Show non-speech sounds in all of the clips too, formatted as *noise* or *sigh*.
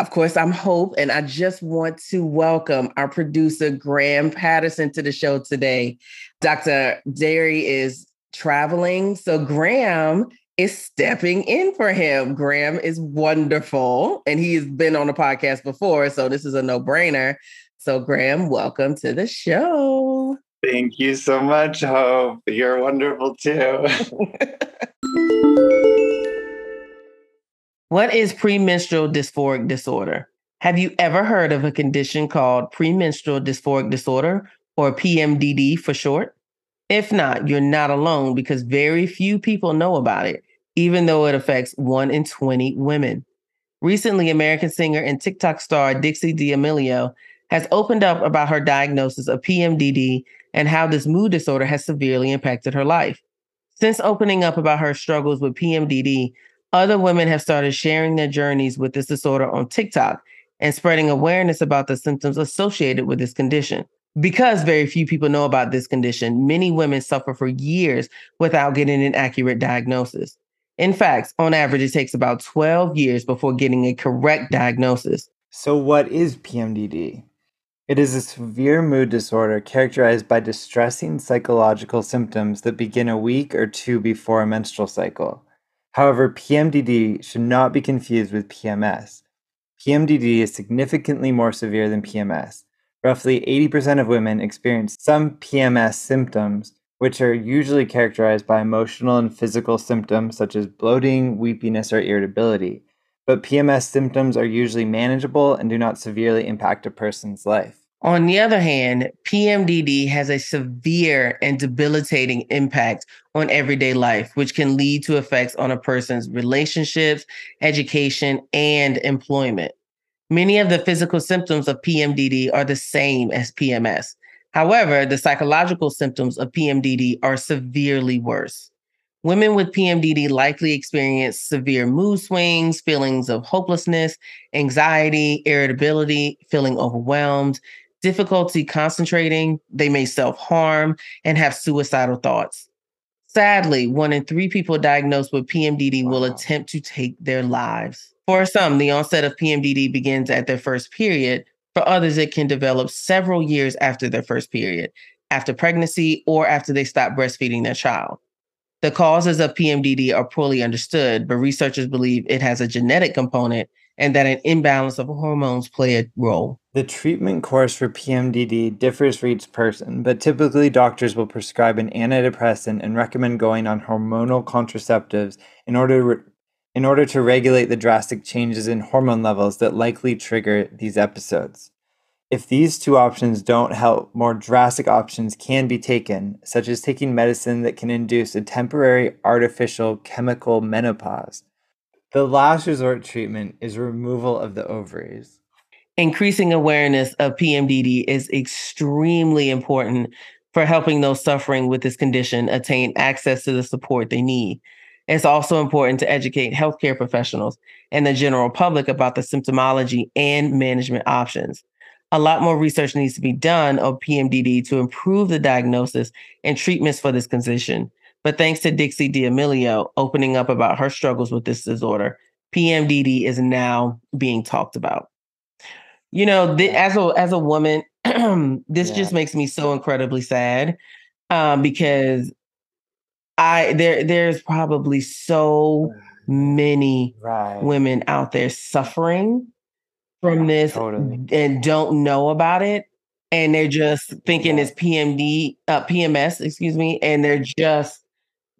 Of course, I'm Hope, and I just want to welcome our producer, Graham Patterson, to the show today. Dr. Dery is traveling, so Graham is stepping in for him. Graham is wonderful, and he has been on the podcast before, so this is a no brainer. So, Graham, welcome to the show. Thank you so much, Hope. You're wonderful too. *laughs* What is premenstrual dysphoric disorder? Have you ever heard of a condition called premenstrual dysphoric disorder or PMDD for short? If not, you're not alone because very few people know about it, even though it affects 1 in 20 women. Recently, American singer and TikTok star Dixie D'Amelio has opened up about her diagnosis of PMDD and how this mood disorder has severely impacted her life. Since opening up about her struggles with PMDD, other women have started sharing their journeys with this disorder on TikTok and spreading awareness about the symptoms associated with this condition. Because very few people know about this condition, many women suffer for years without getting an accurate diagnosis. In fact, on average, it takes about 12 years before getting a correct diagnosis. So, what is PMDD? It is a severe mood disorder characterized by distressing psychological symptoms that begin a week or two before a menstrual cycle. However, PMDD should not be confused with PMS. PMDD is significantly more severe than PMS. Roughly 80% of women experience some PMS symptoms, which are usually characterized by emotional and physical symptoms such as bloating, weepiness, or irritability. But PMS symptoms are usually manageable and do not severely impact a person's life. On the other hand, PMDD has a severe and debilitating impact on everyday life, which can lead to effects on a person's relationships, education, and employment. Many of the physical symptoms of PMDD are the same as PMS. However, the psychological symptoms of PMDD are severely worse. Women with PMDD likely experience severe mood swings, feelings of hopelessness, anxiety, irritability, feeling overwhelmed, difficulty concentrating, they may self harm, and have suicidal thoughts. Sadly, one in three people diagnosed with PMDD will attempt to take their lives. For some, the onset of PMDD begins at their first period. For others, it can develop several years after their first period, after pregnancy, or after they stop breastfeeding their child. The causes of PMDD are poorly understood, but researchers believe it has a genetic component and that an imbalance of hormones play a role. The treatment course for PMDD differs for each person, but typically doctors will prescribe an antidepressant and recommend going on hormonal contraceptives in order to re- in order to regulate the drastic changes in hormone levels that likely trigger these episodes. If these two options don't help, more drastic options can be taken, such as taking medicine that can induce a temporary artificial chemical menopause. The last resort treatment is removal of the ovaries. Increasing awareness of PMDD is extremely important for helping those suffering with this condition attain access to the support they need. It's also important to educate healthcare professionals and the general public about the symptomology and management options. A lot more research needs to be done on PMDD to improve the diagnosis and treatments for this condition. But thanks to Dixie D'Amelio opening up about her struggles with this disorder, PMDD is now being talked about. You know, th- as a as a woman, *clears throat* this Yeah. just makes me so incredibly sad um, because I there there's probably so many Right. women out there suffering from this Totally. and don't know about it. and they're just thinking it's PMD, uh, PMS, excuse me, and they're just,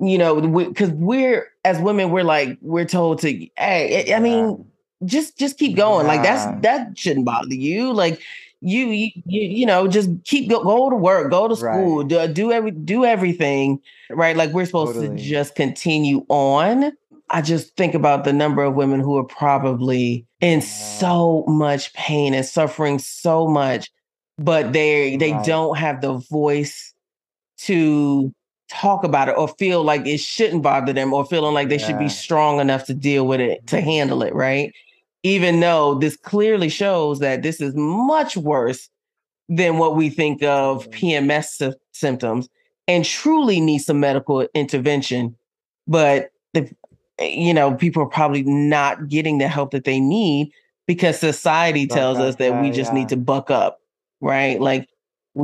you know, because we, are as women, we're like we're told to, hey, I mean, just just keep going. Yeah. Like that's that shouldn't bother you. Like you you you know just keep go, go to work, go to school, right. do, do every do everything right. Like we're supposed totally. to just continue on. I just think about the number of women who are probably in so much pain and suffering so much, but they they right. don't have the voice to talk about it or feel like it shouldn't bother them or feeling like they yeah. should be strong enough to deal with it to handle it right even though this clearly shows that this is much worse than what we think of mm-hmm. PMS sy- symptoms and truly needs some medical intervention. But the, you know, people are probably not getting the help that they need because society tells us that we just yeah. need to buck up, right? Like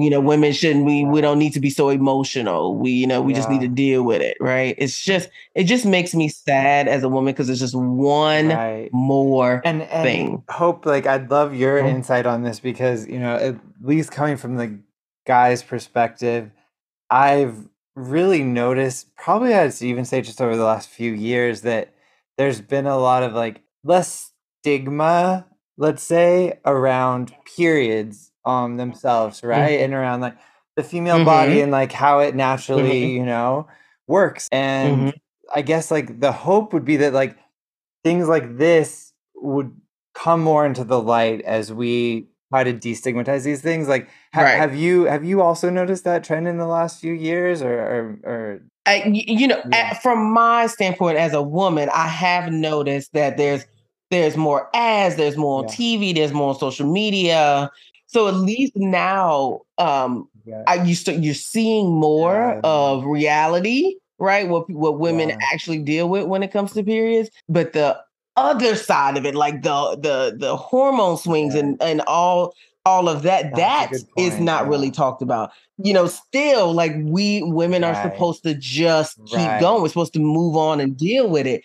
you know women shouldn't we we don't need to be so emotional we you know we yeah. just need to deal with it right it's just it just makes me sad as a woman because it's just one right. more and, and thing hope like i'd love your mm-hmm. insight on this because you know at least coming from the guy's perspective i've really noticed probably i'd even say just over the last few years that there's been a lot of like less stigma let's say around periods um themselves, right? Mm-hmm. And around like the female mm-hmm. body and like how it naturally, mm-hmm. you know, works. And mm-hmm. I guess like the hope would be that like things like this would come more into the light as we try to destigmatize these things. Like, ha- right. have you have you also noticed that trend in the last few years, or or, or... I, you know, yeah. at, from my standpoint as a woman, I have noticed that there's there's more ads, there's more on yeah. TV, there's more on social media. So at least now, um, yeah. I, you st- you're seeing more yeah. of reality, right? What what women yeah. actually deal with when it comes to periods, but the other side of it, like the the the hormone swings and and all all of that, That's that is not really talked about. You know, still like we women right. are supposed to just keep right. going. We're supposed to move on and deal with it.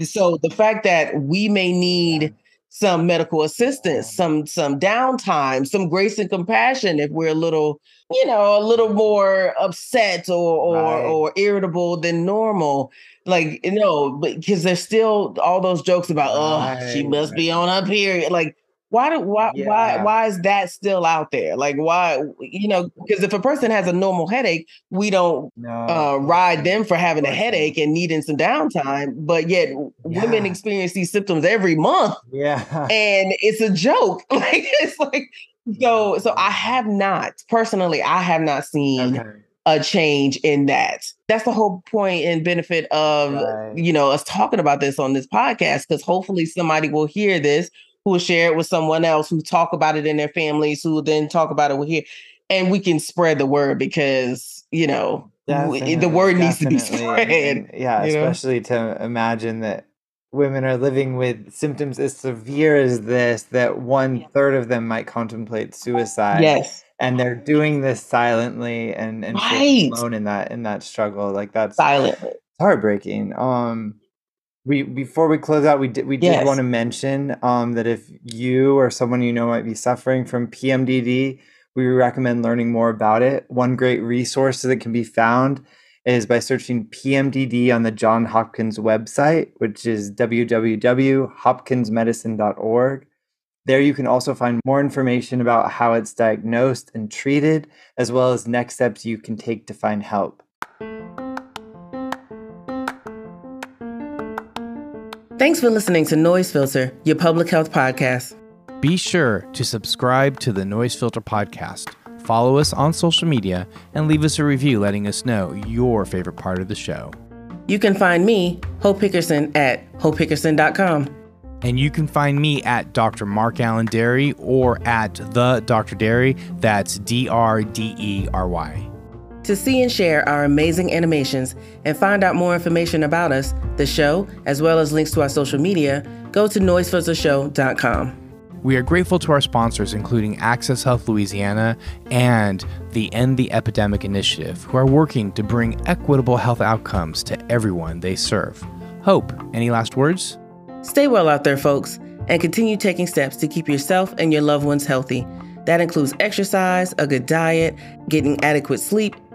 So the fact that we may need some medical assistance, some some downtime, some grace and compassion if we're a little, you know, a little more upset or or, right. or irritable than normal. Like, you know, because there's still all those jokes about, right. oh, she must be on a period. Like, why do why yeah. why why is that still out there like why you know because if a person has a normal headache we don't no. uh, ride them for having a headache and needing some downtime but yet yeah. women experience these symptoms every month yeah *laughs* and it's a joke *laughs* like it's like so so i have not personally i have not seen okay. a change in that that's the whole point and benefit of right. you know us talking about this on this podcast because hopefully somebody will hear this who will share it with someone else who talk about it in their families, who then talk about it with here. And we can spread the word because, you know, definitely, the word needs to be *laughs* spread. And, yeah, especially know? to imagine that women are living with symptoms as severe as this, that one third of them might contemplate suicide. Yes. And they're doing this silently and, and right. alone in that in that struggle. Like that's silently. It's heartbreaking. Um we before we close out, we did we did want to mention um, that if you or someone you know might be suffering from PMDD, we recommend learning more about it. One great resource that can be found is by searching PMDD on the John Hopkins website, which is www.hopkinsmedicine.org. There you can also find more information about how it's diagnosed and treated, as well as next steps you can take to find help. Thanks for listening to Noise Filter, your public health podcast. Be sure to subscribe to the Noise Filter podcast, follow us on social media, and leave us a review letting us know your favorite part of the show. You can find me, Hope Hickerson, at hopehickerson.com. And you can find me at Dr. Mark Alain Dery or at the Dr. Dery. That's D R D E R Y. To see and share our amazing animations and find out more information about us, the show, as well as links to our social media, go to noisefiltershow.com. We are grateful to our sponsors, including Access Health Louisiana and the End the Epidemic Initiative, who are working to bring equitable health outcomes to everyone they serve. Hope, any last words? Stay well out there, folks, and continue taking steps to keep yourself and your loved ones healthy. That includes exercise, a good diet, getting adequate sleep,